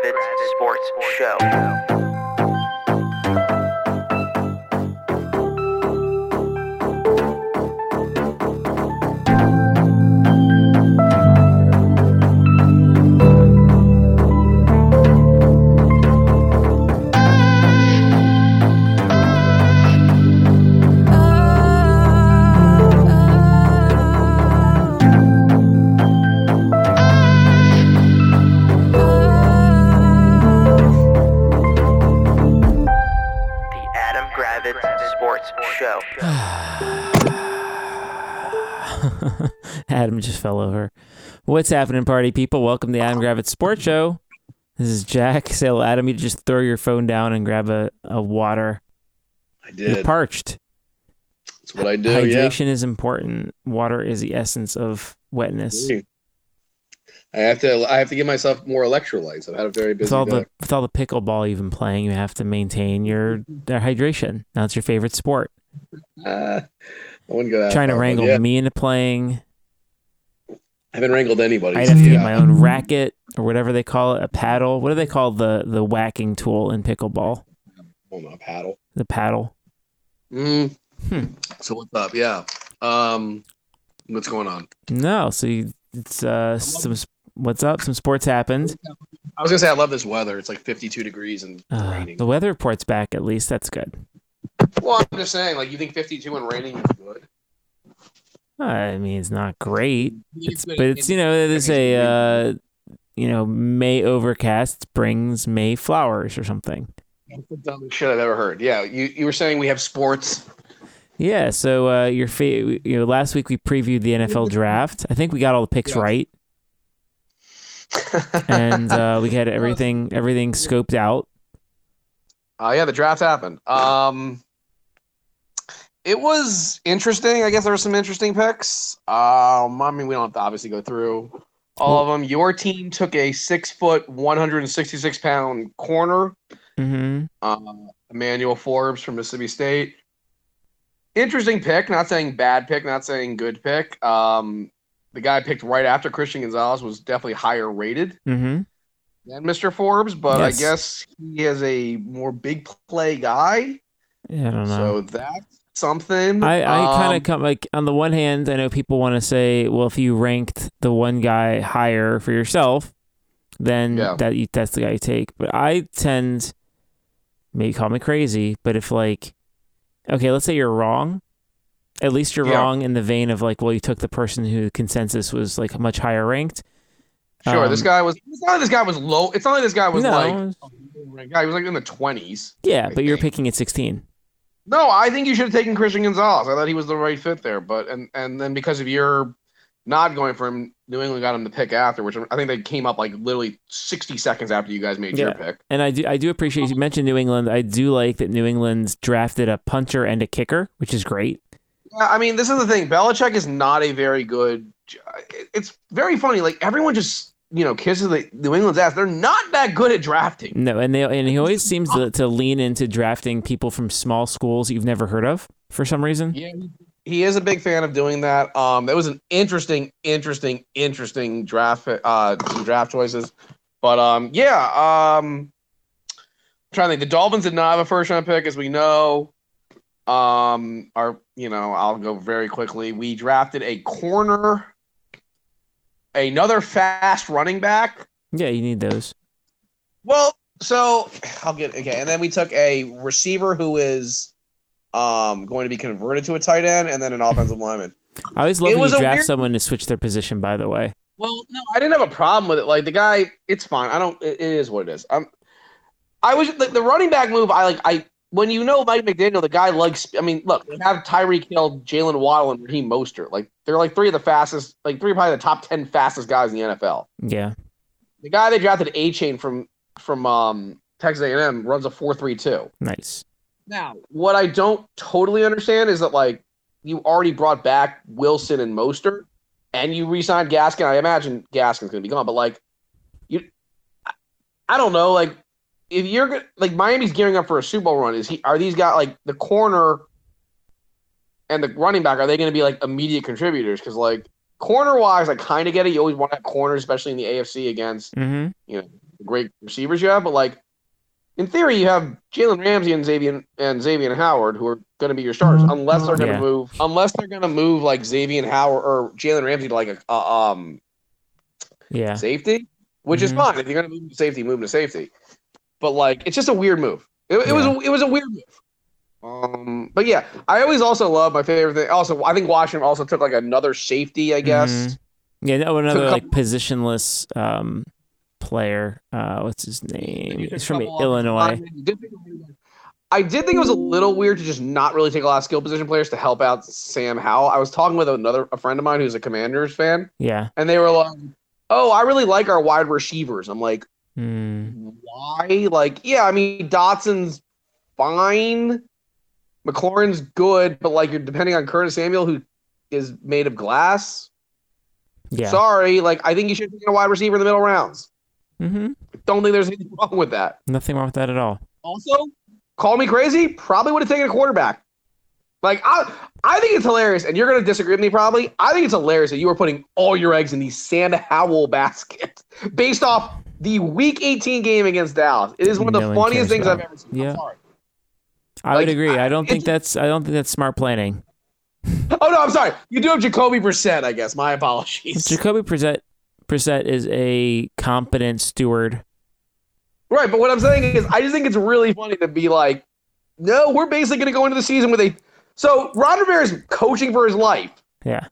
Gravitz Sports Show. Just fell over. What's happening, party people? Welcome to the Adam Gravitz Sports Show. This is Jack. Say, hello, Adam, you just throw your phone down and grab a, a water. I did. You're parched. That's what I do. Yeah. Hydration is important. Water is the essence of wetness. I have to. I have to give myself more electrolytes. I've had a very busy. With all day. the with all the pickleball you've been playing, you have to maintain your their hydration. That's your favorite sport. Uh, I wouldn't go that Trying to far, but wrangle Yeah, me into playing. I haven't wrangled anybody. I'd have to yeah. get my own racket or whatever they call it, a paddle. What do they call the the whacking tool in pickleball? Hold on, paddle. The paddle. Mm. Hmm. So what's up? Yeah. Um, what's going on? No, so you, it's uh some what's up? Some sports happened. I was gonna say I love this weather. It's like 52 degrees and Uh, raining. the weather report's back at least. That's good. Well, I'm just saying, like, you think 52 and raining is good? I mean, it's not great, it's, good. but it's you know there's a uh you know May overcast brings May flowers or something. That's the dumbest shit I've ever heard. Yeah, you you were saying we have sports. Yeah. So uh, your fa- you know last week we previewed the NFL draft. I think we got all the picks Yeah. right, and uh, we had everything everything scoped out. Uh, yeah, the draft happened. Um, it was interesting. I guess there were some interesting picks. Um, I mean, we don't have to obviously go through all of them. Your team took a six foot, 166 pound corner, hmm uh, Emmanuel Forbes from Mississippi State. Interesting pick. Not saying bad pick. Not saying good pick. Um, the guy picked right after Christian Gonzalez was definitely higher rated hmm than Mr. Forbes, but Yes. I guess he is a more big play guy. Yeah, I don't know. So that's something. I, I kind Um, of come like on the one hand, I know people want to say, well, if you ranked the one guy higher for yourself, then Yeah. that you, that's the guy you take. But I tend, maybe call me crazy, but if like, okay, let's say you're wrong, at least you're Yeah. wrong in the vein of like, well, you took the person who consensus was like much higher ranked. Sure, this Um, guy was. It's not like this guy was low. It's not like this guy was no, like. Guy, he was like in the twenties. yeah, I but you're picking at 16. No, I think you should have taken Christian Gonzalez. I thought he was the right fit there, but and and then because of your not going for him, New England got him to pick after, which I think they came up like literally sixty seconds after you guys made your pick. And I do, I do appreciate you mentioned New England. I do like that New England's drafted a punter and a kicker, which is great. Yeah, I mean, this is the thing. Belichick is not a very good. It's very funny. Like everyone just you know kisses the New England's ass. They're not that good at drafting. No, and they and he always seems to, to lean into drafting people from small schools you've never heard of for some reason. Yeah, he is a big fan of doing that. Um, that was an interesting, interesting, interesting draft. Uh, some draft choices, but um, yeah. Um, I'm trying to think. The Dolphins did not have a first round pick, as we know. Um, our, you know, I'll go very quickly. We drafted a corner, another fast running back. Yeah, you need those. Well, so I'll get okay, and then we took a receiver who is um going to be converted to a tight end, and then an offensive lineman. I always love It when you draft weird- someone to switch their position. By the way, Well, no, I didn't have a problem with it. Like the guy, it's fine. I don't. It, it is what it is. Um, I was the, the running back move. I like. I when you know Mike McDaniel, the guy likes. I mean, look, they have Tyreek Hill, Jalen Waddle, and Raheem Mostert. Like they're like three of the fastest, like three probably the top ten fastest guys in the NFL. yeah, The guy they drafted, Achane from from um, Texas A&M, runs a four three two. nice. Now, what I don't totally understand is that like you already brought back Wilson and Mostert, and you re-signed Gaskin. I imagine Gaskin's going to be gone, but like you, I- I don't know. Like if you're like Miami's gearing up for a Super Bowl run, is he? Are these guys like the corner and the running back? Are they going to be like immediate contributors? Because like corner wise, I kind of get it. You always want that corner, especially in the AFC against hmm great receivers you have, but like in theory, you have Jalen Ramsey and Xavier and Xavier Howard who are going to be your starters, unless they're going to Yeah. move, unless they're going to move like Xavier Howard or Jalen Ramsey to like a uh, um Yeah. safety, which is Mhm. fine if you're going to move to safety, move to safety. But like, it's just a weird move. It, it was Yeah. a, it was a weird move. Um, but yeah, I always also love my favorite thing. Also, I think Washington also took like another safety, I guess. Mhm. Yeah, no, another like positionless um, player. Uh, what's his name? He's from Illinois. offensive linemen. You did think it was- I did think it was a little weird to just not really take a lot of skill position players to help out Sam Howell. I was talking with another a friend of mine who's a Commanders fan, Yeah. and they were like, "Oh, I really like our wide receivers." I'm like, Mm. why? Like, yeah, I mean, Dotson's fine. McLaurin's good, but like you're depending on Curtis Samuel, who is made of glass. Yeah. Sorry, like I think you should take a wide receiver in the middle rounds. Hmm Don't think there's anything wrong with that. Nothing wrong with that at all. Also, call me crazy, probably would have taken a quarterback. Like I, I think it's hilarious, and you're gonna disagree with me probably. I think it's hilarious that you were putting all your eggs in the Sam Howell basket based off the Week 18 game against Dallas. It is one of the No funniest things about I've ever seen. Yeah. I'm sorry. I would agree. I, I- don't think that's. I don't think that's smart planning. Oh no, I'm sorry. You do have Jacoby Brissett, I guess. My apologies. Jacoby Brissett, Brissett is a competent steward. Right, but what I'm saying is, I just think it's really funny to be like, no, we're basically going to go into the season with a. So Ron Rivera is coaching for his life, Yeah.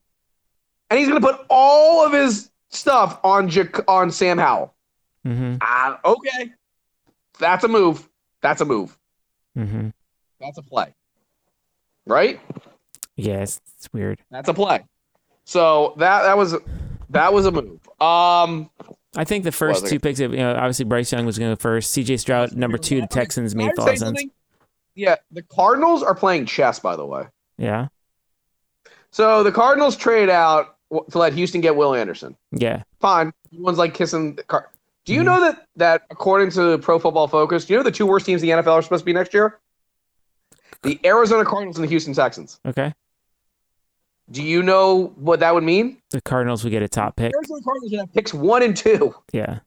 and he's going to put all of his stuff on Jac- on Sam Howell. Mm-hmm. Ah, okay, that's a move. That's a move. Mm-hmm. That's a play. Right? Yeah, it's, it's weird. That's a play. So that that was that was a move. Um, I think the first Well, two picks, of, you know, obviously Bryce Young was going to go first. C.J. Stroud, number two. The Texans can I made say a lot of sense. Yeah, the Cardinals are playing chess, by the way. Yeah, So the Cardinals trade out to let Houston get Will Anderson. yeah. Fine. Everyone's like kissing the car. Do you Mhm. know that that according to Pro Football Focus, do you know the two worst teams in the NFL are supposed to be next year? The Arizona Cardinals and the Houston Texans. Okay. Do you know what that would mean? The Cardinals would get a top pick. Arizona Cardinals would have picks one and two Yeah,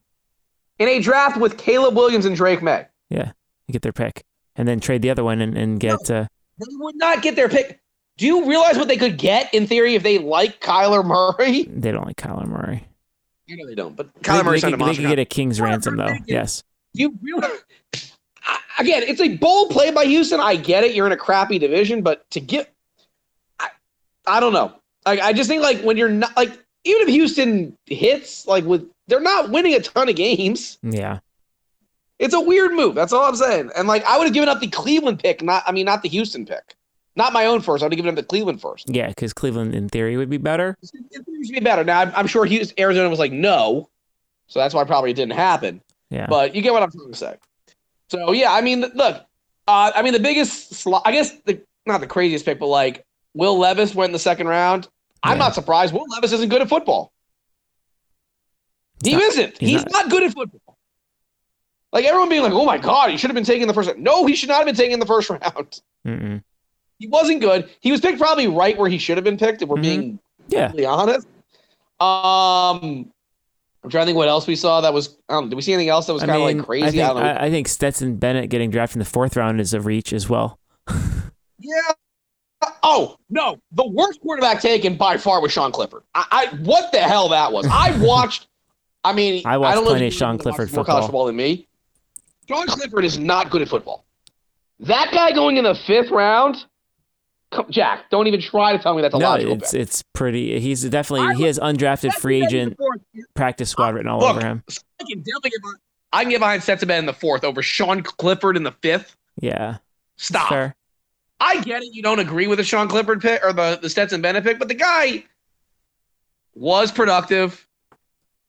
in a draft with Caleb Williams and Drake Maye. Yeah. You get their pick, and then trade the other one and, and get. Uh, They would not get their pick. Do you realize what they could get in theory if they like Kyler Murray? they don't like Kyler Murray. You know they don't, but Kyler they, Murray could, signed a they could get a king's ransom though. Yes. you realize again it's a bold play by houston i get it you're in a crappy division but to get I don't know. Like i just think like when you're not like even if houston hits like with they're not winning a ton of games. Yeah. it's a weird move. That's all i'm saying. And like i would have given up the cleveland pick not i mean not the houston pick. Not my own first. I would have given up the cleveland first. Yeah, because Cleveland, in theory, would be better. it should be better. Now i'm, I'm sure houston, arizona was like no. So that's why probably it didn't happen. Yeah. but you get what I'm trying to say. So yeah, I mean, look, uh, I mean the biggest, sl- I guess the not the craziest pick, but like Will Levis went in the second round. I'm not surprised. Will Levis isn't good at football. He's he not- isn't. he's He's, not. not. good at football. Like everyone being like, "Oh my god, he should have been taken in the first round." No, he should not have been taken in the first round. Mm-mm. He wasn't good. He was picked probably right where he should have been picked. If we're Mhm. being Yeah. really honest. Um, I'm trying to think what else we saw that was. Um, did we see anything else that was kind of like crazy? I think, don't know. I, I think Stetson Bennett getting drafted in the fourth round is a reach as well. Yeah. Oh no, the worst quarterback taken by far was Sean Clifford. I, I what the hell that was. I watched. I mean, I watched don't plenty of Sean Clifford more college football. football than me. Sean Clifford is not good at football. That guy going in the fifth round, Jack. Don't even try to tell me that's a no, logical it's it's pretty. He's definitely he has undrafted free agent practice squad written all Look, over him. I can definitely get behind, I can get behind Stetson in the fourth over Sean Clifford in the fifth. Yeah, Stop. fair. I get it. You don't agree with the Sean Clifford pick or the, the Stetson Bennett pick, but the guy was productive.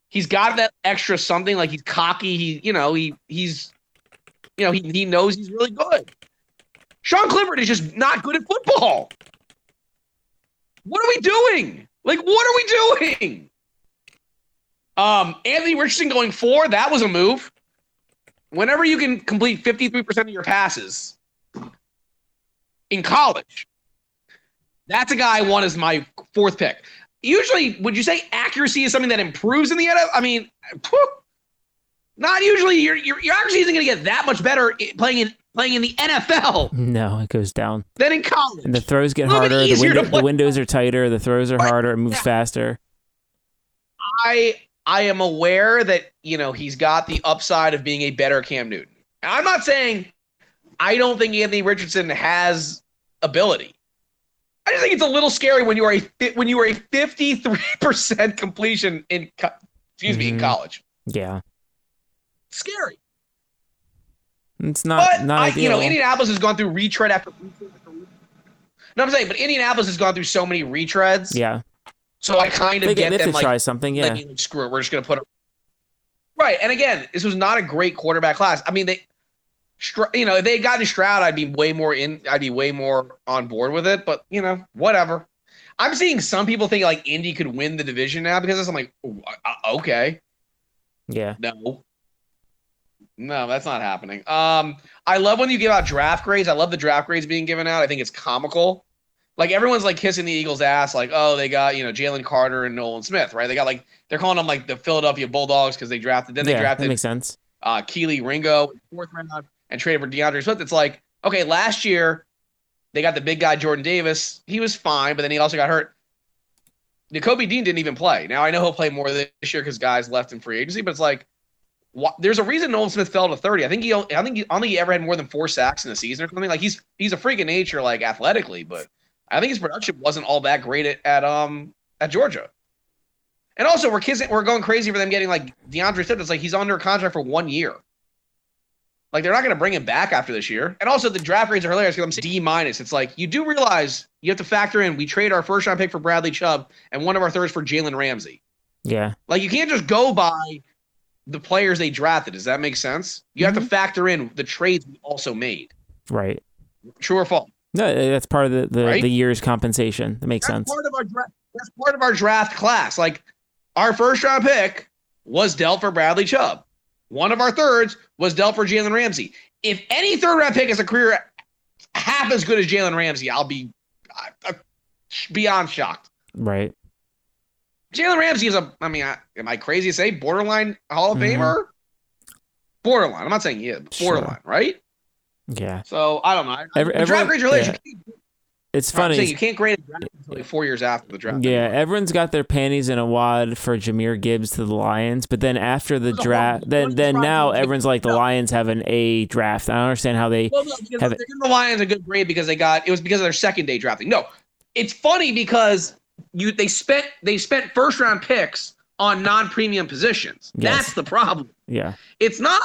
He's got that extra something, like he's cocky. He, you know, he he's, you know, he, he knows he's really good. Sean Clifford is just not good at football. What are we doing? Like, what are we doing? Um, Anthony Richardson going four, that was a move. Whenever you can complete 53% of your passes, in college. That's a guy I want as my fourth pick. Usually, would you say accuracy is something that improves in the NFL? I mean, Not usually. Your your, your accuracy isn't going to get that much better playing in playing in the NFL No, it goes down. Then in college. And the throws get A little bit harder. The, window, the windows are tighter. The throws are harder. It moves Yeah. faster. I I am aware that you know he's got the upside of being a better Cam Newton. I'm not saying I don't think Anthony Richardson has ability. I just think it's a little scary when you are a when you are a 53 percent completion in co- excuse me in Mhm. college. Yeah. Scary. It's not But not I, ideal. you know, Indianapolis has gone through retread after. retread after retread. No, I'm saying, but Indianapolis has gone through so many retreads. yeah. So I kind of They, get they them to like try something. Yeah. like, screw it. We're just gonna put it right. And again, this was not a great quarterback class. I mean, they, you know, if they had gotten Stroud, I'd be way more in. I'd be way more on board with it. But you know, whatever. I'm seeing some people think like Indy could win the division now because. I'm like, uh, okay, yeah. no, no, that's not happening. Um, I love when you give out draft grades. I love the draft grades being given out. I think it's comical. Like everyone's like kissing the Eagles' ass, like, oh, they got you know Jalen Carter and Nolan Smith, right? They got like they're calling them like the Philadelphia Bulldogs because they drafted. Then they yeah, that drafted makes sense. uh, Kelee Ringo fourth round and traded for DeAndre Swift. It's like, okay, last year they got the big guy Jordan Davis. He was fine, but then he also got hurt. Nakobe Dean didn't even play. Now I know he'll play more this year because guys left in free agency, but it's like, wha- there's a reason Nolan Smith fell to 30. I think he, I think he, I don't think he ever had more than four sacks in a season or something. Like he's he's a freak of nature, like athletically, but I think his production wasn't all that great at, at um at Georgia. And also, we're kissing, we're going crazy for them getting like DeAndre Swift. It's like he's under contract for one year. Like they're not going to bring him back after this year. And also, the draft grades are hilarious because I'm saying D minus. It's like you do realize you have to factor in we trade our first round pick for Bradley Chubb and one of our thirds for Jalen Ramsey. Yeah. Like you can't just go by the players they drafted. Does that make sense? You have to factor in the trades we also made. Right. True or false? No, uh, that's part of the, the, Right? the year's compensation. That makes That's sense. part of our draft. That's part of our draft class. Like our first round pick was dealt for Bradley Chubb. One of our thirds was dealt for Jalen Ramsey. If any third round pick is a career half as good as Jalen Ramsey, I'll be I, beyond shocked. Right. Jalen Ramsey is a. I mean, I, am I crazy to say borderline Hall of Mhm. Famer? Borderline. I'm not saying yeah, but Sure. borderline, right? Yeah. So I don't know. Every- the draft everyone- grades yeah. It's saying funny. you can't grade a draft until like four years after the draft. Yeah, everyone's got their panties in a wad for Jahmyr Gibbs to the Lions, but then after the draft, then then now everyone's like the Lions have an A draft. I don't understand how they. Well, no, have they're giving the Lions a good grade because they got it was because of their second day drafting. No, it's funny because you they spent they spent first round picks on non premium positions. Yes. That's the problem. Yeah. It's not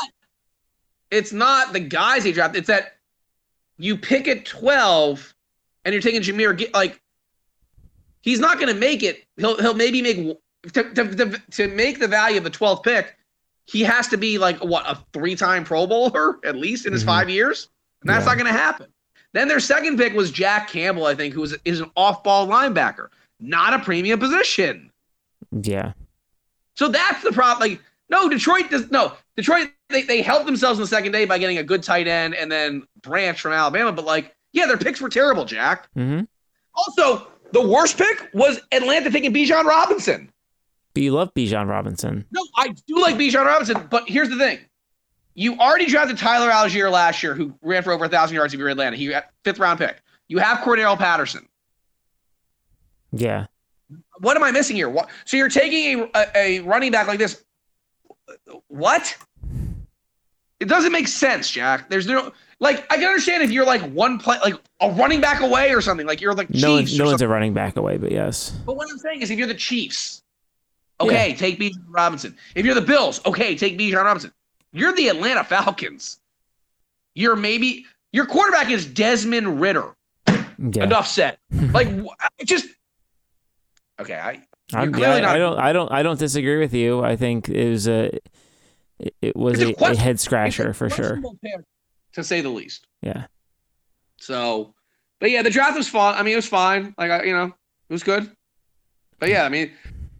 it's not the guys they draft. It's that you pick at twelve and you're taking Jahmyr. Like he's not going to make it. He'll he'll maybe make to, to, to, to make the value of the twelfth pick. He has to be like what a three time Pro Bowler at least in his Mhm. five years, and that's Yeah. not going to happen. Then their second pick was Jack Campbell, I think, who is is an off ball linebacker, not a premium position. Yeah. So that's the problem. Like, no, Detroit does no. Detroit they, they helped themselves in the second day by getting a good tight end and then Branch from Alabama. But like, yeah, their picks were terrible, Jack. Mm-hmm. Also, the worst pick was Atlanta taking Bijan Robinson. But you love Bijan Robinson. No, I do like Bijan Robinson, but here's the thing. You already drafted Tyler Allgeier last year, who ran for over a thousand yards if you're Atlanta. He got fifth round pick. You have Cordell Patterson. Yeah. What am I missing here? What? So you're taking a, a, a running back like this. What? It doesn't make sense, Jack. There's no like I can understand if you're like one play like a running back away or something. Like you're like No, one, no one's a running back away, but yes. But what I'm saying is if you're the Chiefs, okay, take Bijan Robinson. If you're the Bills, okay, take Bijan Robinson. You're the Atlanta Falcons. You're maybe your quarterback is Desmond Ridder. Yeah. Enough said. Like just okay. I I'm, clearly yeah, not- I don't. I don't. I don't disagree with you. I think it was a. It, was a a, head scratcher for sure. To say the least. Yeah. So, but yeah, the draft was fun. I mean, it was fine. Like, I, you know, it was good. But yeah, I mean,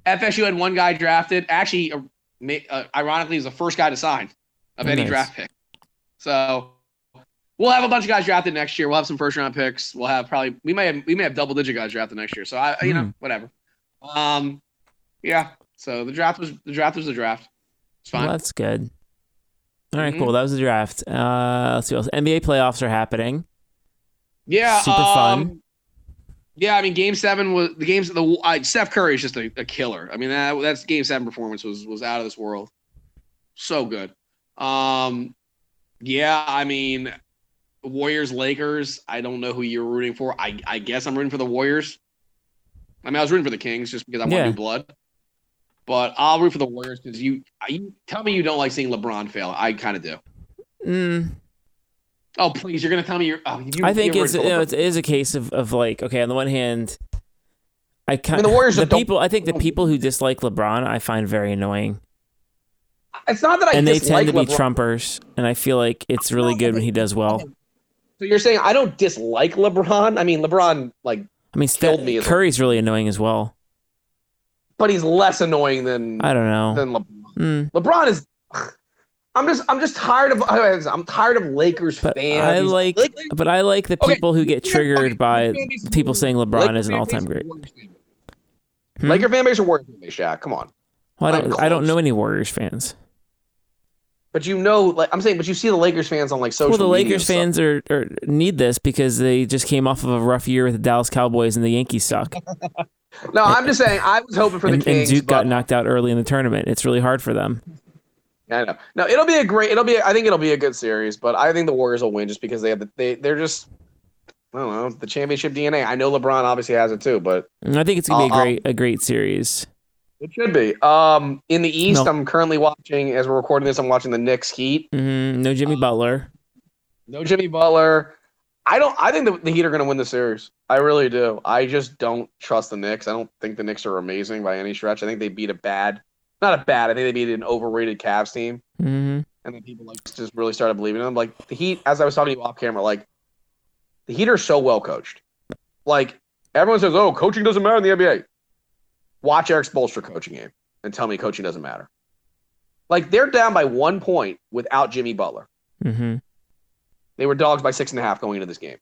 FSU had one guy drafted. Actually, uh, uh, ironically, he's the first guy to sign of Oh, any nice. draft pick. So we'll have a bunch of guys drafted next year. We'll have some first round picks. We'll have probably we may have we may have double digit guys drafted next year. So I you know Hmm. whatever. Um, yeah. So the draft was the draft was the draft. It's fine. Well, that's good. All right, Mhm. cool. That was the draft. Uh, let's see what else. NBA playoffs are happening. Yeah, Super fun. um, Yeah, I mean, Game Seven was the games. The uh, Steph Curry is just a, a killer. I mean, that that's Game Seven performance was was out of this world. So good. Um, yeah, I mean, Warriors Lakers. I don't know who you're rooting for. I I guess I'm rooting for the Warriors. I mean, I was rooting for the Kings just because I want Yeah. new blood. But I'll root for the Warriors because you, you tell me you don't like seeing LeBron fail. I kind of do. Mm, Oh please, you're gonna tell me you're. Oh, you, I think you're it's you know, it's, a case of, of like okay, on the one hand, I kind I mean, the Warriors the people I think the people who dislike LeBron I find very annoying, It's not that I and they dislike tend to be LeBron. Trumpers, and I feel like it's really good when he does well. So you're saying I don't dislike LeBron? I mean, LeBron, like, I mean, Killed Steph, me as a- Curry's really annoying as well. But he's less annoying than I don't know. than LeBron. Mm, LeBron is. I'm just I'm just tired of I'm tired of Lakers but fans. I like, Like- but I like the Okay, people who get okay, triggered by Laker fan base is people saying LeBron Laker is an great. Warriors fan base? Hmm? Laker fan base or Warriors fan base, Shaq? Come on. Well, I don't, I don't know any Warriors fans. But you know, like I'm saying, but you see the Lakers fans on like social. Well, the Lakers fans are, are need this because they just came off of a rough year with the Dallas Cowboys and the Yankees suck. No, I'm just saying. I was hoping for the and, Kings. and Duke but- got knocked out early in the tournament. It's really hard for them. I know. No, it'll be a great. It'll be. I think it'll be a good series, but I think the Warriors will win just because they have the. They they're just. I don't know the championship DNA. I know LeBron obviously has it too, but And I think it's gonna be a Uh-uh. great a great series. it should be. Um, in the East, No. I'm currently watching as we're recording this. I'm watching the Knicks Heat. Mm-hmm. No Jimmy Uh, Butler. No Jimmy Butler. I don't. I think the, the Heat are going to win the series. I really do. I just don't trust the Knicks. I don't think the Knicks are amazing by any stretch. I think they beat a bad, not a bad. I think they beat an overrated Cavs team. hmm and then people like just really started believing them. Like the Heat, as I was talking to you off camera, like the Heat are so well coached. Like everyone says, "Oh, coaching doesn't matter in the NBA." Watch Erik Spoelstra coaching game and tell me coaching doesn't matter. Like they're down by one point without Jimmy Butler. hmm They were dogs by six and a half going into this game.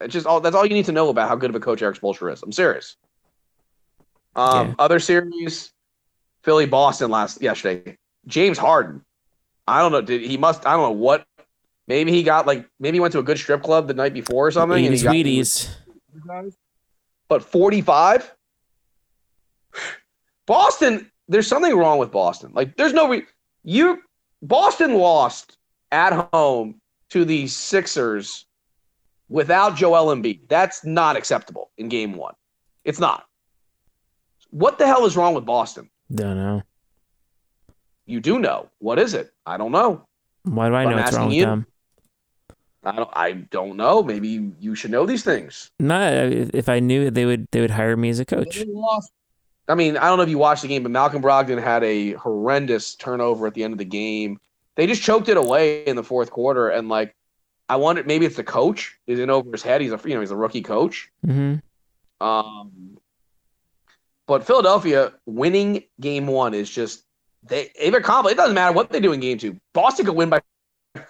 It's just all that's all you need to know about how good of a coach Erik Spoelstra is. I'm serious. Um, Yeah. other series, Philly Boston last yesterday. James Harden. I don't know. Did he must? I don't know what. Maybe he got like maybe he went to a good strip club the night before or something. and he Wheaties, got- Wheaties. But 45. Boston. There's something wrong with Boston. Like there's no re- you. Boston lost at home to the Sixers without Joel Embiid. That's not acceptable in Game One. It's not. What the hell is wrong with Boston? Don't know. You do know. What is it? I don't know. Why do I know I'm know what's wrong asking with you. them? I don't. I don't know. Maybe you, you should know these things. No, if if I knew they would they would hire me as a coach. I mean, I don't know if you watched the game, but Malcolm Brogdon had a horrendous turnover at the end of the game. They just choked it away in the fourth quarter, and like, I wonder maybe it's the coach is in over his head. He's a you know he's a rookie coach. hmm Um, but Philadelphia winning game one is just they they've accomplished. It doesn't matter what they do in game two. Boston could win by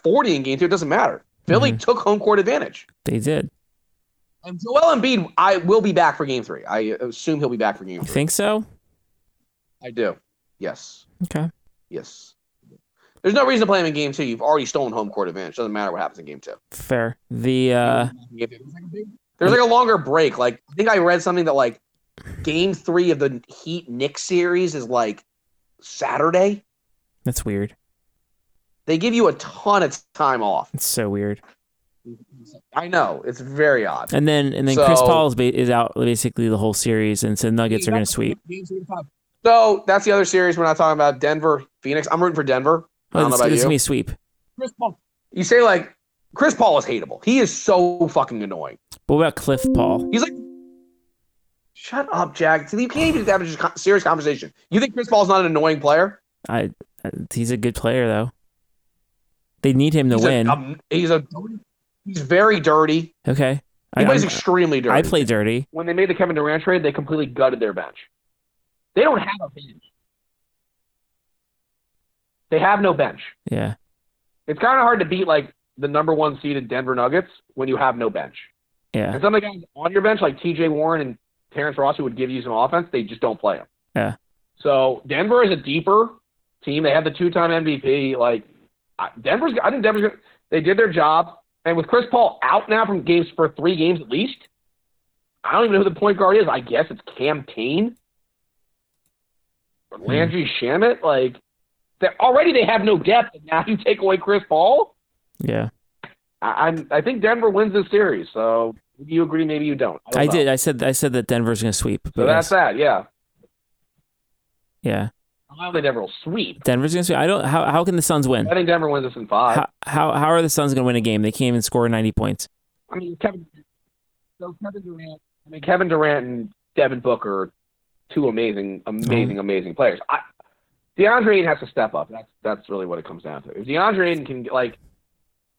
forty in game two. It doesn't matter. Philly took home court advantage. They did. And Joel Embiid, I will be back for game three. I assume he'll be back for game You three. think so? I do. Yes. Okay. Yes. There's no reason to play him in game two. You've already stolen home court advantage. Doesn't matter what happens in game two. Fair. The uh There's like a longer break. Like I think I read something that like game three of the Heat Knicks series is like Saturday. that's weird. They give you a ton of time off. It's so weird. I know it's very odd. And then and then Chris Paul is, ba- is out basically the whole series, and so Nuggets are going to sweep. So that's the other series we're not talking about. Denver, Phoenix. I'm rooting for Denver. I Oh, don't know it's, about it's you. gonna be a sweep. Chris Paul. You say like Chris Paul is hateable. He is so fucking annoying. What about Cliff Paul? He's like, shut up, Jack. See, You can't even have a just serious conversation. You think Chris Paul's not an annoying player? I uh, he's a good player though. They need him to he's win. A, um, he's a he's very dirty. okay. He I, plays I'm- extremely dirty. I play dirty. when they made the Kevin Durant trade, they completely gutted their bench. They don't have a bench. They have no bench. Yeah. It's kind of hard to beat like the number one seeded Denver Nuggets when you have no bench. Yeah. And some of the guys on your bench, like T.J. Warren and Terrence Ross, who would give you some offense, they just don't play them. Yeah. So Denver is a deeper team. They have the two-time MVP. Like Denver's. I think Denver's. They did their job, and with Chris Paul out now from games for three games at least, I don't even know who the point guard is. I guess it's Cam Payne or Landry Shamet. Like, they're, already they have no depth, and now you take away Chris Paul. Yeah, I, I'm. I think Denver wins this series. So you agree, maybe you don't. don't I did. I said I said that Denver's gonna sweep. So that's that. Yeah. yeah. I don't think Denver will sweep. Denver's gonna sweep. I don't. How how can the Suns win? I think Denver wins this in five. How how, how are the Suns gonna win a game? They can't even score ninety points. I mean, Kevin. So Kevin Durant. I mean, Kevin Durant and Devin Booker, are two amazing, amazing, mm-hmm. amazing players. I, DeAndre Ayton has to step up. That's that's really what it comes down to. If DeAndre Ayton can like,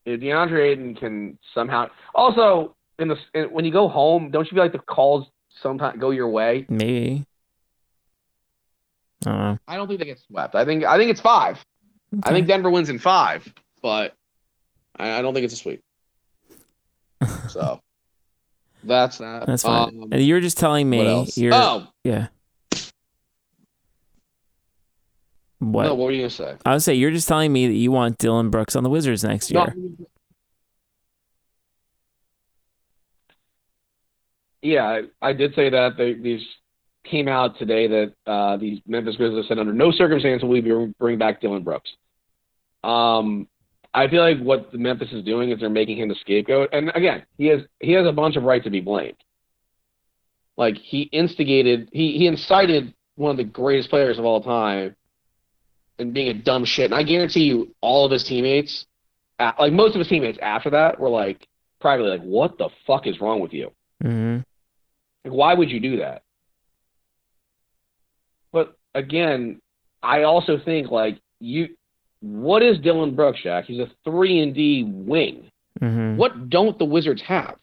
if DeAndre Ayton can somehow also in the in, when you go home, don't you feel like the calls sometimes go your way? Maybe. I don't. I don't think they get swept. I think I think it's five. I think Denver wins in five, but I, I don't think it's a sweep. So that's that. That's fine. Um, And you were just telling me. what else? You're, Oh, Yeah. What? no, what were you gonna say? I would say you're just telling me that you want Dillon Brooks on the Wizards next year. No. Yeah, I, I did say that. They, these came out today that uh, these Memphis Grizzlies said under no circumstance will we bring back Dillon Brooks. Um, I feel like what the Memphis is doing is they're making him the scapegoat, and again, he has he has a bunch of right to be blamed. Like he instigated, he he incited one of the greatest players of all time, and being a dumb shit. And I guarantee you, all of his teammates, like most of his teammates after that, were like privately like, "What the fuck is wrong with you? hmm Like, why would you do that?" But again, I also think like you, what is Dillon Brooks, Jack? He's a three and D wing. hmm What don't the Wizards have?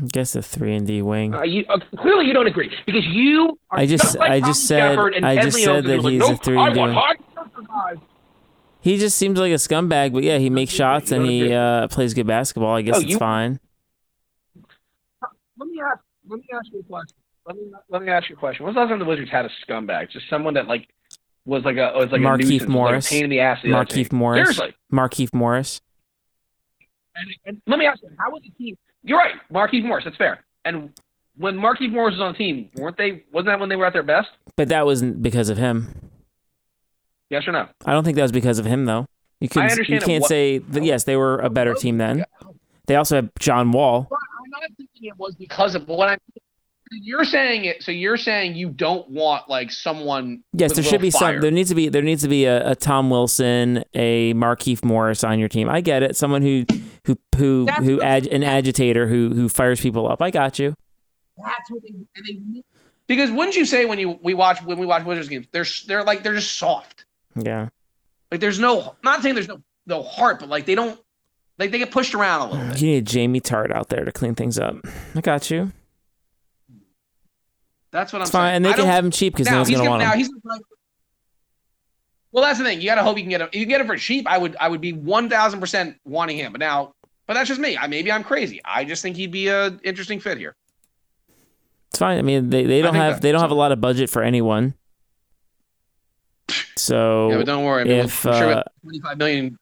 I guess a three and D wing. Uh, you, uh, clearly, you don't agree because you. Are I just- like I just said- I just said that he's a three and D. guys." He just seems like a scumbag, but yeah, he makes shots and he uh, plays good basketball. I guess Oh, it's you- fine. Let me ask. Let me ask you a question. Let me let me ask you a question. When's the last time the Wizards had a scumbag? Just someone that like was like a was like Markieff a nuisance, Morris. like a pain in the ass. the Markieff. Morris. Seriously. Markieff Morris. And, and let me ask you, how was the team? You're right, Markieff Morris. That's fair. And when Markieff Morris was on the team, weren't they? Wasn't that when they were at their best? But that wasn't because of him. Yes or no? I don't think that was because of him, though. You can you can't wa- say that. Yes, they were a better team then. They also had John Wall. I'm not thinking it was because of what I'm. You're saying it. So you're saying you don't want like someone. Yes, there should be little some. There needs to be there needs to be a, a Tom Wilson, a Markieff Morris on your team. I get it. Someone who who who That's who what- ag, an agitator who who fires people up. I got you. That's what they. And they because wouldn't you say when you we watch when we watch Wizards games, they're they're like they're just soft. Yeah. Like there's no. Not saying there's no no heart, but like they don't. Like they get pushed around a little bit. You need Jamie Tart out there to clean things up. I got you. That's what I'm fine, saying. and they I can have him cheap because no now one's he's gonna gonna, want now him. he's gonna- well that's the thing. You gotta hope you can get him. If you get him for cheap i would i would be 1000% wanting him. But now but that's just me. I, maybe i'm crazy. I just think he'd be a interesting fit here. It's fine. I mean, they, they don't have they don't have a lot of budget for anyone. So yeah but don't worry I mean, if sure uh, 25 million.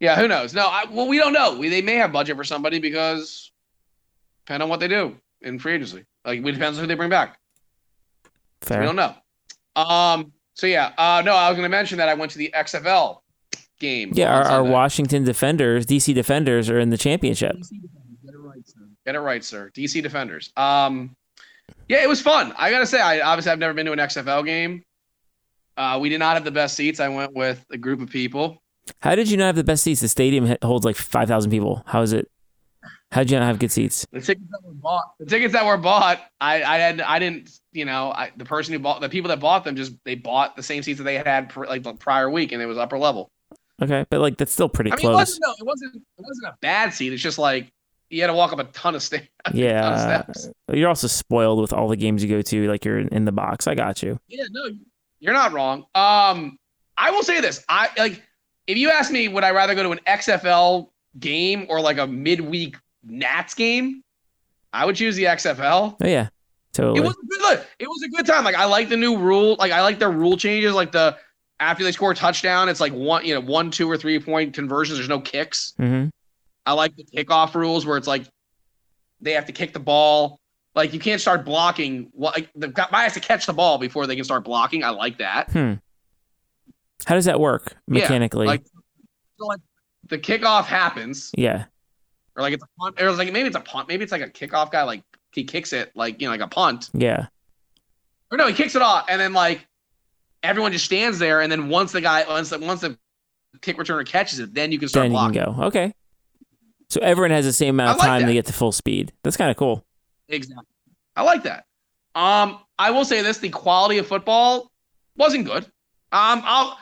Yeah who knows? No I, well we don't know. We, they may have budget for somebody because depend on what they do in free agency like it depends on who they bring back Fair. We don't know. Um. So yeah. Uh. No, I was going to mention that I went to the XFL game. Yeah, our, our Washington Defenders, DC Defenders, are in the championship. Get it right, sir. Get it right, sir. DC Defenders. Um. Yeah, it was fun. I gotta say, I obviously I've never been to an XFL game. Uh, we did not have the best seats. I went with a group of people. How did you not have the best seats? The stadium holds like five thousand people. How is it? How did you not have good seats? The tickets that were bought. The tickets that were bought. I, I had. I didn't. You know, I, the person who bought the people that bought them just they bought the same seats that they had pr- like the prior week, and it was upper level. Okay, but like that's still pretty I mean, it close. wasn't, no, it wasn't. It wasn't a bad seat. It's just like you had to walk up a ton of stairs. yeah, steps. you're also spoiled with all the games you go to. Like you're in, in the box. I got you. Yeah, no, you're not wrong. Um, I will say this: I like if you ask me, would I rather go to an XFL game or like a midweek Nats game? I would choose the XFL. Oh yeah, totally. It was a good look. It was a good time. Like I like the new rule. Like I like their rule changes. Like the after they score a touchdown, it's like one, you know, one, two, or three point conversions. There's no kicks. hmm I like the kickoff rules where it's like they have to kick the ball. Like you can't start blocking. Like the guy has to catch the ball before they can start blocking. I like that. Hmm. How does that work Yeah, mechanically? like, so like the kickoff happens, yeah. Or like it's a punt, or like maybe it's a punt, maybe it's like a kickoff guy, like he kicks it like you know like a punt, Yeah. or no, he kicks it off, and then like everyone just stands there, and then once the guy once the, once the kick returner catches it, then you can start Then you can go. Okay. So everyone has the same amount of like time to get to full speed. That's kind of cool. Exactly. I like that. Um, I will say this: the quality of football wasn't good. Um, I'll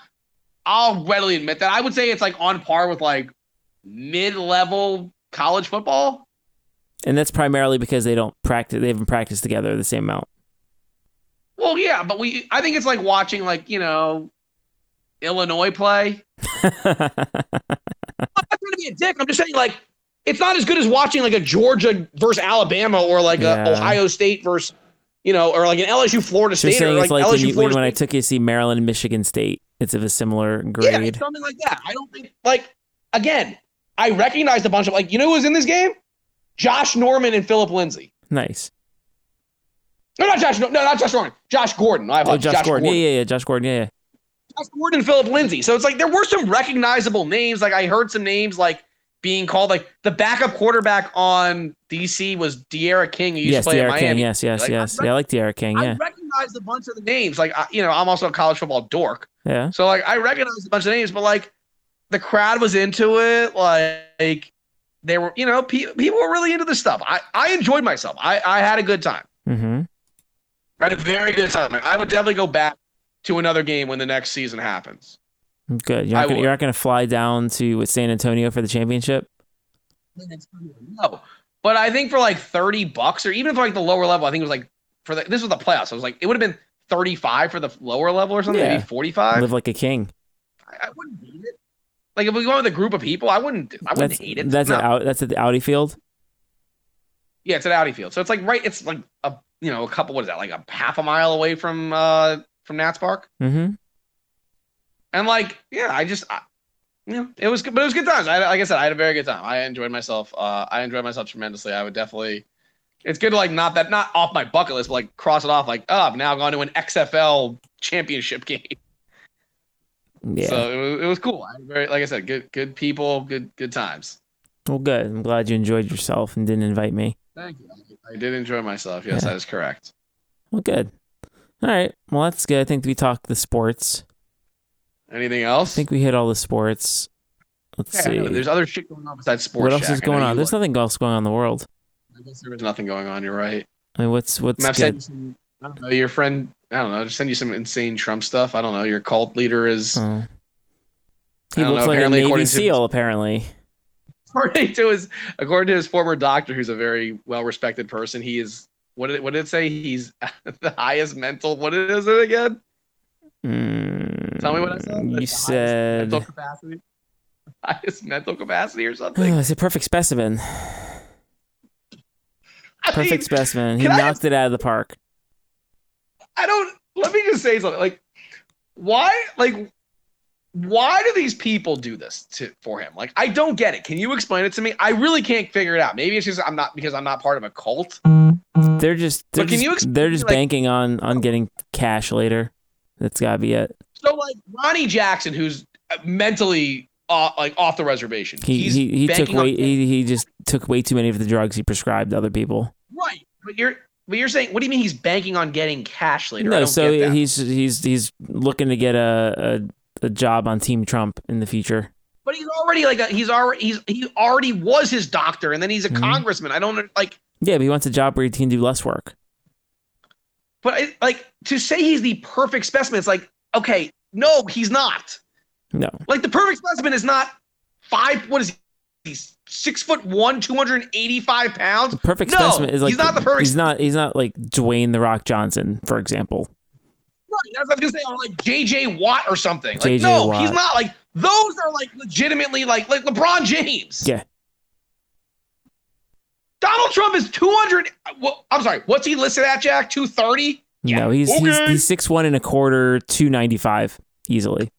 I'll readily admit that. I would say it's like on par with like mid-level college football. And that's primarily because they don't practice. They haven't practiced together the same amount. Well, yeah, but we I think it's like watching like you know Illinois play. I'm not trying to be a dick. I'm just saying like it's not as good as watching like a Georgia versus Alabama or like Yeah. a Ohio State versus you know or like an LSU Florida So you're State or saying like, it's like LSU when, you, when, Florida when I took you to see Maryland Michigan State. It's of a similar grade. Yeah, something like that. I don't think like again. I recognized a bunch of like you know who was in this game? Josh Norman and Philip Lindsay. nice. No, not Josh. No, no, not Josh Norman. Josh Gordon. I Oh, apologize. Josh, Gordon. Yeah, yeah, yeah. Josh Gordon. Yeah, yeah. Josh Gordon and Philip Lindsay. So it's like there were some recognizable names. Like I heard some names like being called. Like the backup quarterback on DC was De'Ara King, who used Yes, to play De'Ara King. Miami. Yes, yes, Like, yes. I, Yeah, I like De'Ara King. Yeah. I recognized a bunch of the names. Like I, you know, I'm also a college football dork. yeah. So like I recognized a bunch of names, but like the crowd was into it. Like they were, you know, pe- people were really into this stuff. I I enjoyed myself. I I had a good time. Mm-hmm. I had a very good time. I would definitely go back to another game when the next season happens. Good. You're not, gonna, you're not gonna fly down to San Antonio for the championship. No, but I think for like thirty bucks, or even for like the lower level, I think it was like for the this was the playoffs. I was like, it would have been thirty five for the lower level or something, Yeah. maybe forty five. Live like a king. I, I wouldn't hate it. Like if we go with a group of people, I wouldn't. I wouldn't That's hate it. that's No. at out. That's at the Audi field. Yeah, it's at Audi Field. So it's like right. It's like a you know a couple. What is that? Like a half a mile away from uh from Nats Park. Mm-hmm. And like yeah, I just I, you know it was good, but it was good times. I like I said, I had a very good time. I enjoyed myself. Uh, I enjoyed myself tremendously. I would definitely. It's good to like not that not off my bucket list, but like cross it off. Like oh, I've now gone to an XFL championship game. Yeah. So it was, it was cool. I very like I said, good good people, good good times. well, good. I'm glad you enjoyed yourself and didn't invite me. Thank you. I did enjoy myself. Yes, Yeah. that is correct. Well, good. All right. Well, that's good. I think we talked the sports. Anything else? I think we hit all the sports. Let's Yeah, see. There's other shit going on besides sports. What else Shack. is going on? There's like- nothing else going on in the world. I guess there was nothing going on. You're right. I mean, what's what's I mean, I've good? I don't know, your friend, I don't know, just send you some insane Trump stuff. I don't know. Your cult leader is, Oh. He looks know, like a Navy according to- SEAL. Apparently, according to his, according to his former doctor, who's a very well respected person, he is, what did, it, what did it say? He's the highest mental, what is it again? Mm, Tell me what I said. You said mental capacity. Highest mental capacity or oh, something. it's a perfect specimen. I Perfect mean, specimen. He can I knocked it out of the park. I don't. Let me just say something. Like, why? Like, why do these people do this to for him? Like, I don't get it. Can you explain it to me? I really can't figure it out. Maybe it's just I'm not because I'm not part of a cult. They're just they're But can just, you explain they're just like- banking on on getting cash later. That's gotta be it. So like Ronny Jackson, who's mentally uh, like off the reservation. He He's he, he took way he, he just took way too many of the drugs he prescribed to other people. right. But you're but you're saying what do you mean he's banking on getting cash later? I No, don't so get that. he's he's he's looking to get a, a a job on Team Trump in the future. But he's already like a, he's already he's he already was his doctor, and then he's a Mhm. congressman. I don't like. Yeah, but he wants a job where he can do less work. But I, like to say he's the perfect specimen, it's like okay, no, he's not. No, Like the perfect specimen is not five. What is he? He's six foot one, two hundred and eighty-five pounds. the perfect No, specimen is like he's not the perfect. He's not he's not like Dwayne the Rock Johnson, for example. Right, that's what I was gonna say. Or like J.J. Watt or something. Like J.J. no, Watt. he's not. Like those are like legitimately like like LeBron James. Yeah. Donald Trump is two hundred. Well, I'm sorry. What's he listed at, Jack? Two thirty. Yeah, no, he's okay. he's he's six one and a quarter, two ninety five. easily.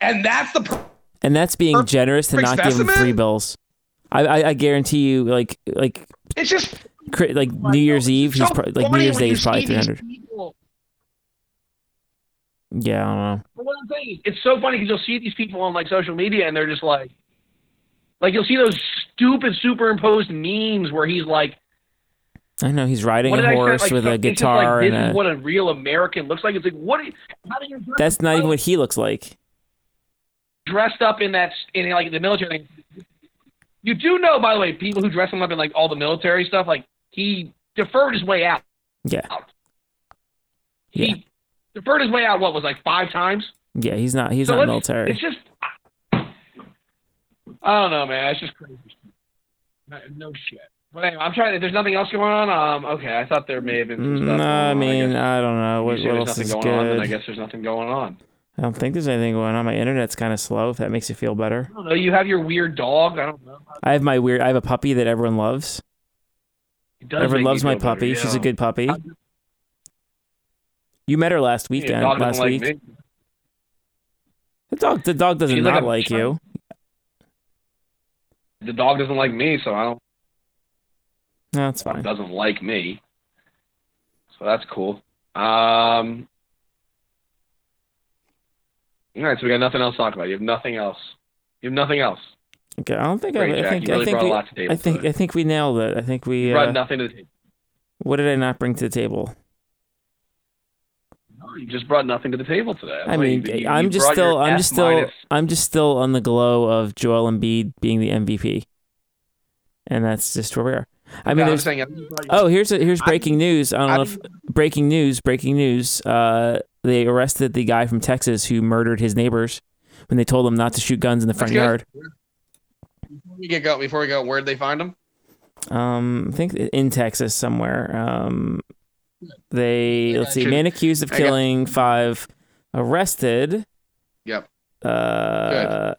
And that's the per- And that's being Perfect generous to not give him specimen? three bills. I, I, I guarantee you, like like it's just like New Year's Eve, he's so probably like New Year's Day is probably three hundred. Yeah, I don't know. But what I'm saying it's so funny because you'll see these people on like social media and they're just like, like you'll see those stupid superimposed memes where he's like, I know he's riding a horse Like, with a guitar like, and a. what a real American looks like. It's like, what? Are how do you That's not even what he looks like. Dressed up in that in like the military. You do know, by the way, people who dress him up in like all the military stuff, like he deferred his way out. Yeah, He Yeah. deferred his way out. What was like five times? yeah, he's not. He's So not military. It's just, I don't know, man. It's just crazy. No, shit. But anyway, I'm trying. There's nothing else going on. Um, okay, I thought there may have been some stuff. No, I on. mean, guess I don't know what, what there's else nothing is going good. on. I guess there's nothing going on. I don't think there's anything going on. My internet's kind of slow. If that makes you feel better. I don't know. You have your weird dog. I don't know. I have my weird. I have a puppy that everyone loves. Everyone loves my feel better, puppy. She's a good puppy. You met her last Yeah, weekend. dog last like week. me. The dog. The dog doesn't not like like you. The dog doesn't like me, so I don't. No, that's fine. Doesn't like me. So that's cool. Um. All right, so we got nothing else to talk about. You have nothing else. You have nothing else. Okay, I don't think. Great, I, I think. Really I think. We, to table I think. I think we nailed it. I think we. You brought Uh, nothing to the table. what did I not bring to the table? No, you just brought nothing to the table today. I mean, You- you- I'm you just still. I'm just still. minus. I'm just still on the glow of Joel Embiid being the MVP, and that's just where we are. I mean, I'm there's. saying, you brought your- Oh, here's a, here's I- breaking news. I don't I know if breaking news. Breaking news. Uh, they arrested the guy from Texas who murdered his neighbors when they told him not to shoot guns in the front good. yard. before we get go, before we go, where did they find him? Um, I think in Texas somewhere. Um, they I let's see, should- man accused of got- killing five, arrested. Yep. Uh,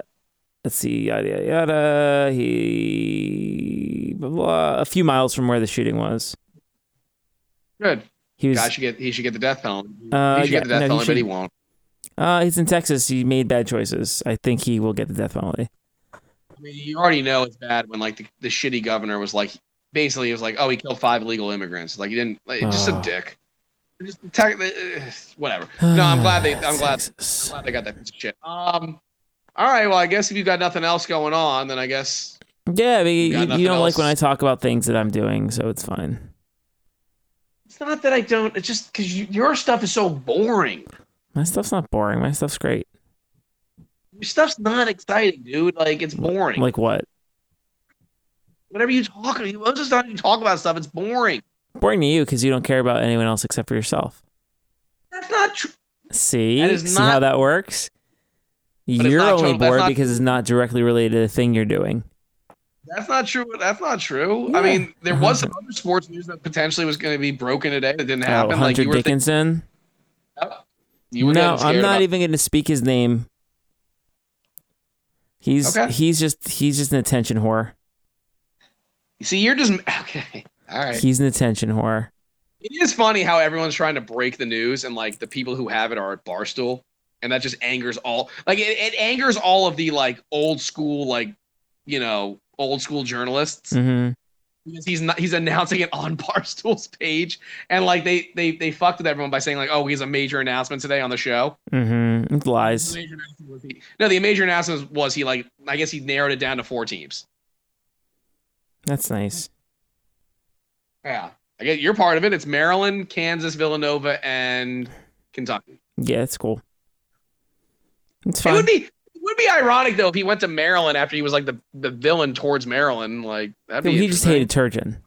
let's see, yada yada yada. He blah, blah, a few miles from where the shooting was. Good. He was. Should get he should get the death penalty. Uh, he should yeah, get the death no, he penalty, but he won't. Uh, he's in Texas. He made bad choices. I think he will get the death penalty. I mean, you already know it's bad when like the, the shitty governor was like basically he was like, oh, he killed five illegal immigrants. Like he didn't, like, just a dick. Just tech, uh, whatever. No, I'm glad they. I'm glad. Texas. glad they got that piece of shit. Um. All right. Well, I guess if you've got nothing else going on, then I guess Yeah, I mean, you, you don't like when I talk about things that I'm doing, so it's fine. It's not that I don't. It's just because you, your stuff is so boring. My stuff's not boring. My stuff's great. Your stuff's not exciting, dude. Like it's boring. Like what? Whatever you talk, most of the time you talk about stuff, it's boring. Boring to you because you don't care about anyone else except for yourself. That's not true. See, That see how that works. You're only true. Bored not- because it's not directly related to the thing you're doing. That's not true. That's not true. Yeah. I mean, there was some other sports news that potentially was going to be broken today that didn't Oh, happen. like Hunter you were thinking, Dickinson. you were no, I'm not even going to speak his name. He's Okay. he's just he's just an attention whore. You see, you're just okay. All right. He's an attention whore. It is funny how everyone's trying to break the news, and like the people who have it are at Barstool, and that just angers all. Like it, it angers all of the like old school, like you know, old school journalists hmm because he's not. He's announcing it on Barstool's page, and like they they they fucked with everyone by saying like, oh, he's a major announcement today on the show. Mm-hmm. It's lies. The major announcement was he- no, the major announcement was he like I guess he narrowed it down to four teams. That's nice. Yeah, I get you're part of it. It's Maryland, Kansas, Villanova, and Kentucky. Yeah, it's cool. It's It fine. would be it would be ironic though if he went to Maryland after he was like the, the villain towards Maryland. Like that'd be he just hated Turgeon.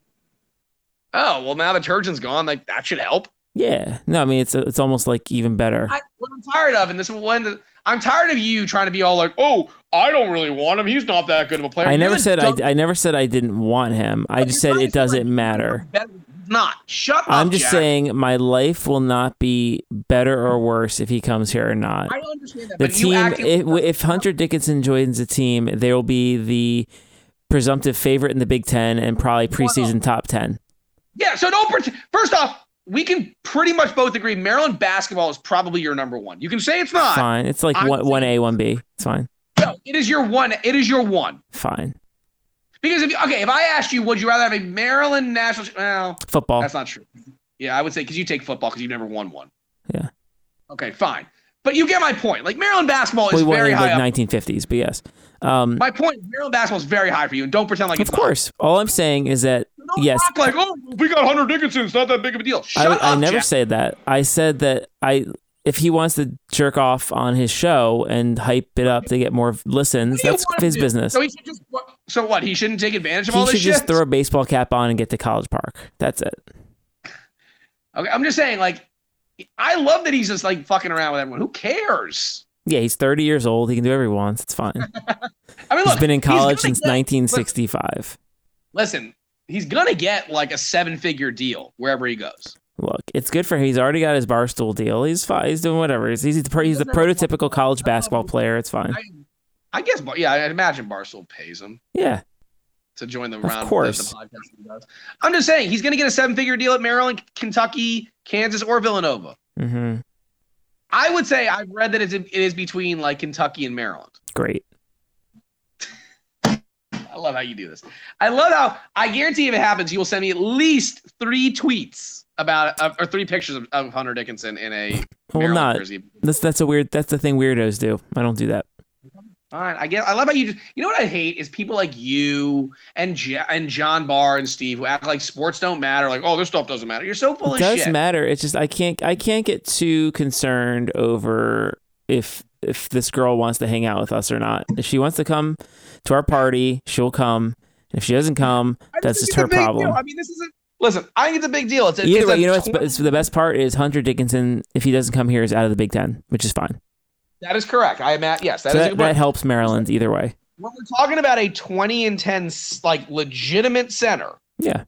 Oh well, now the Turgeon's gone. Like that should help. Yeah. No, I mean it's it's almost like even better. I, what I'm tired of, and this is when I'm tired of you trying to be all like, "Oh, I don't really want him. He's not that good of a player." I never said I, I never said I didn't want him. I just said it doesn't matter. He's Not shut up. I'm just Jack. saying my life will not be better or worse if he comes here or not. I understand that. The team, if, if Hunter Dickinson joins the team, they will be the presumptive favorite in the Big Ten and probably preseason top ten. yeah. So don't pretend. First off, we can pretty much both agree Maryland basketball is probably your number one. You can say it's not. Fine. It's like I'm one A, one B. It's fine. No, it is your one. It is your one. Fine. Because if you, okay, if I asked you, would you rather have a Maryland national? Well, Football. that's not true. Yeah, I would say because you take football because you've never won one. Yeah. Okay, fine. But you get my point. Like Maryland basketball is we won very in high up. 1950s, but yes. Um, My point, is Maryland basketball is very high for you, and don't pretend like of it's course. All I'm saying is that Don't yes, like oh, we got Hunter Dickinson. It's not that big of a deal. Shut I, up, I never Jack. said that. I said that I if he wants to jerk off on his show and hype it up to get more listens, What do you that's his do? business. So he should just. what- So what? He shouldn't take advantage of all He this should just shit. throw a baseball cap on and get to College Park. That's it. okay, I'm just saying, like, I love that he's just like fucking around with everyone. Who cares? Yeah, he's 30 years old. He can do whatever he wants. It's fine. I mean, he's been in college get- since 1965. Listen, he's gonna get like a seven-figure deal wherever he goes. Look, it's good for him. He's already got his barstool deal. He's fine. He's doing whatever. He's he's the, he's the prototypical college basketball player. It's fine. I, I guess, yeah, I imagine Barstool pays him Yeah, to join the Of round. Of course. The, the podcast he does. I'm just saying he's gonna get a seven-figure deal at Maryland, Kentucky, Kansas, or Villanova. Mm-hmm. I would say I've read that it's, it is between like Kentucky and Maryland. great. I love how you do this. I love how I guarantee if it happens, you will send me at least three tweets about uh, or three pictures of, of Hunter Dickinson in a Well, not. jersey. That's that's a weird. That's the thing weirdos do. I don't do that. Fine, I get. I love how you just. You know what I hate is people like you and J- and John Barr and Steve who act like sports don't matter. Like, oh, this stuff doesn't matter. You're so full It of does shit. matter. It's just I can't I can't get too concerned over if if this girl wants to hang out with us or not. If she wants to come to our party, she'll come. If she doesn't come, that's just her problem. deal. I mean, this isn't. Listen, I think it's a big deal. It's a, Either it's way, you know what's twen- it's, the best part is Hunter Dickinson. If he doesn't come here, is out of the Big Ten, which is fine. that is correct. I am at yes. That so is that, that helps Maryland either way. When we're talking about a 20 and ten, like legitimate center, Yeah,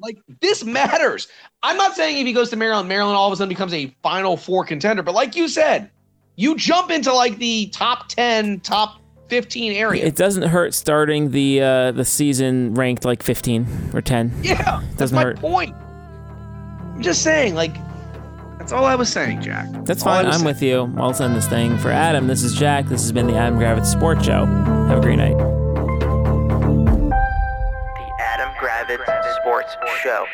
Like this matters. I'm not saying if he goes to Maryland, Maryland all of a sudden becomes a Final Four contender. But like you said, you jump into like the top 10, top 15 area. it doesn't hurt starting the uh, the season ranked like 15 or 10. yeah, that's Doesn't my hurt. point. I'm just saying, like, that's all I was saying, Jack. That's All fine. I'm saying. with you. I'll send this thing for Adam. This is Jack. This has been the Adam Gravitz Sports Show. Have a great night. The Adam Gravitz Sports Show.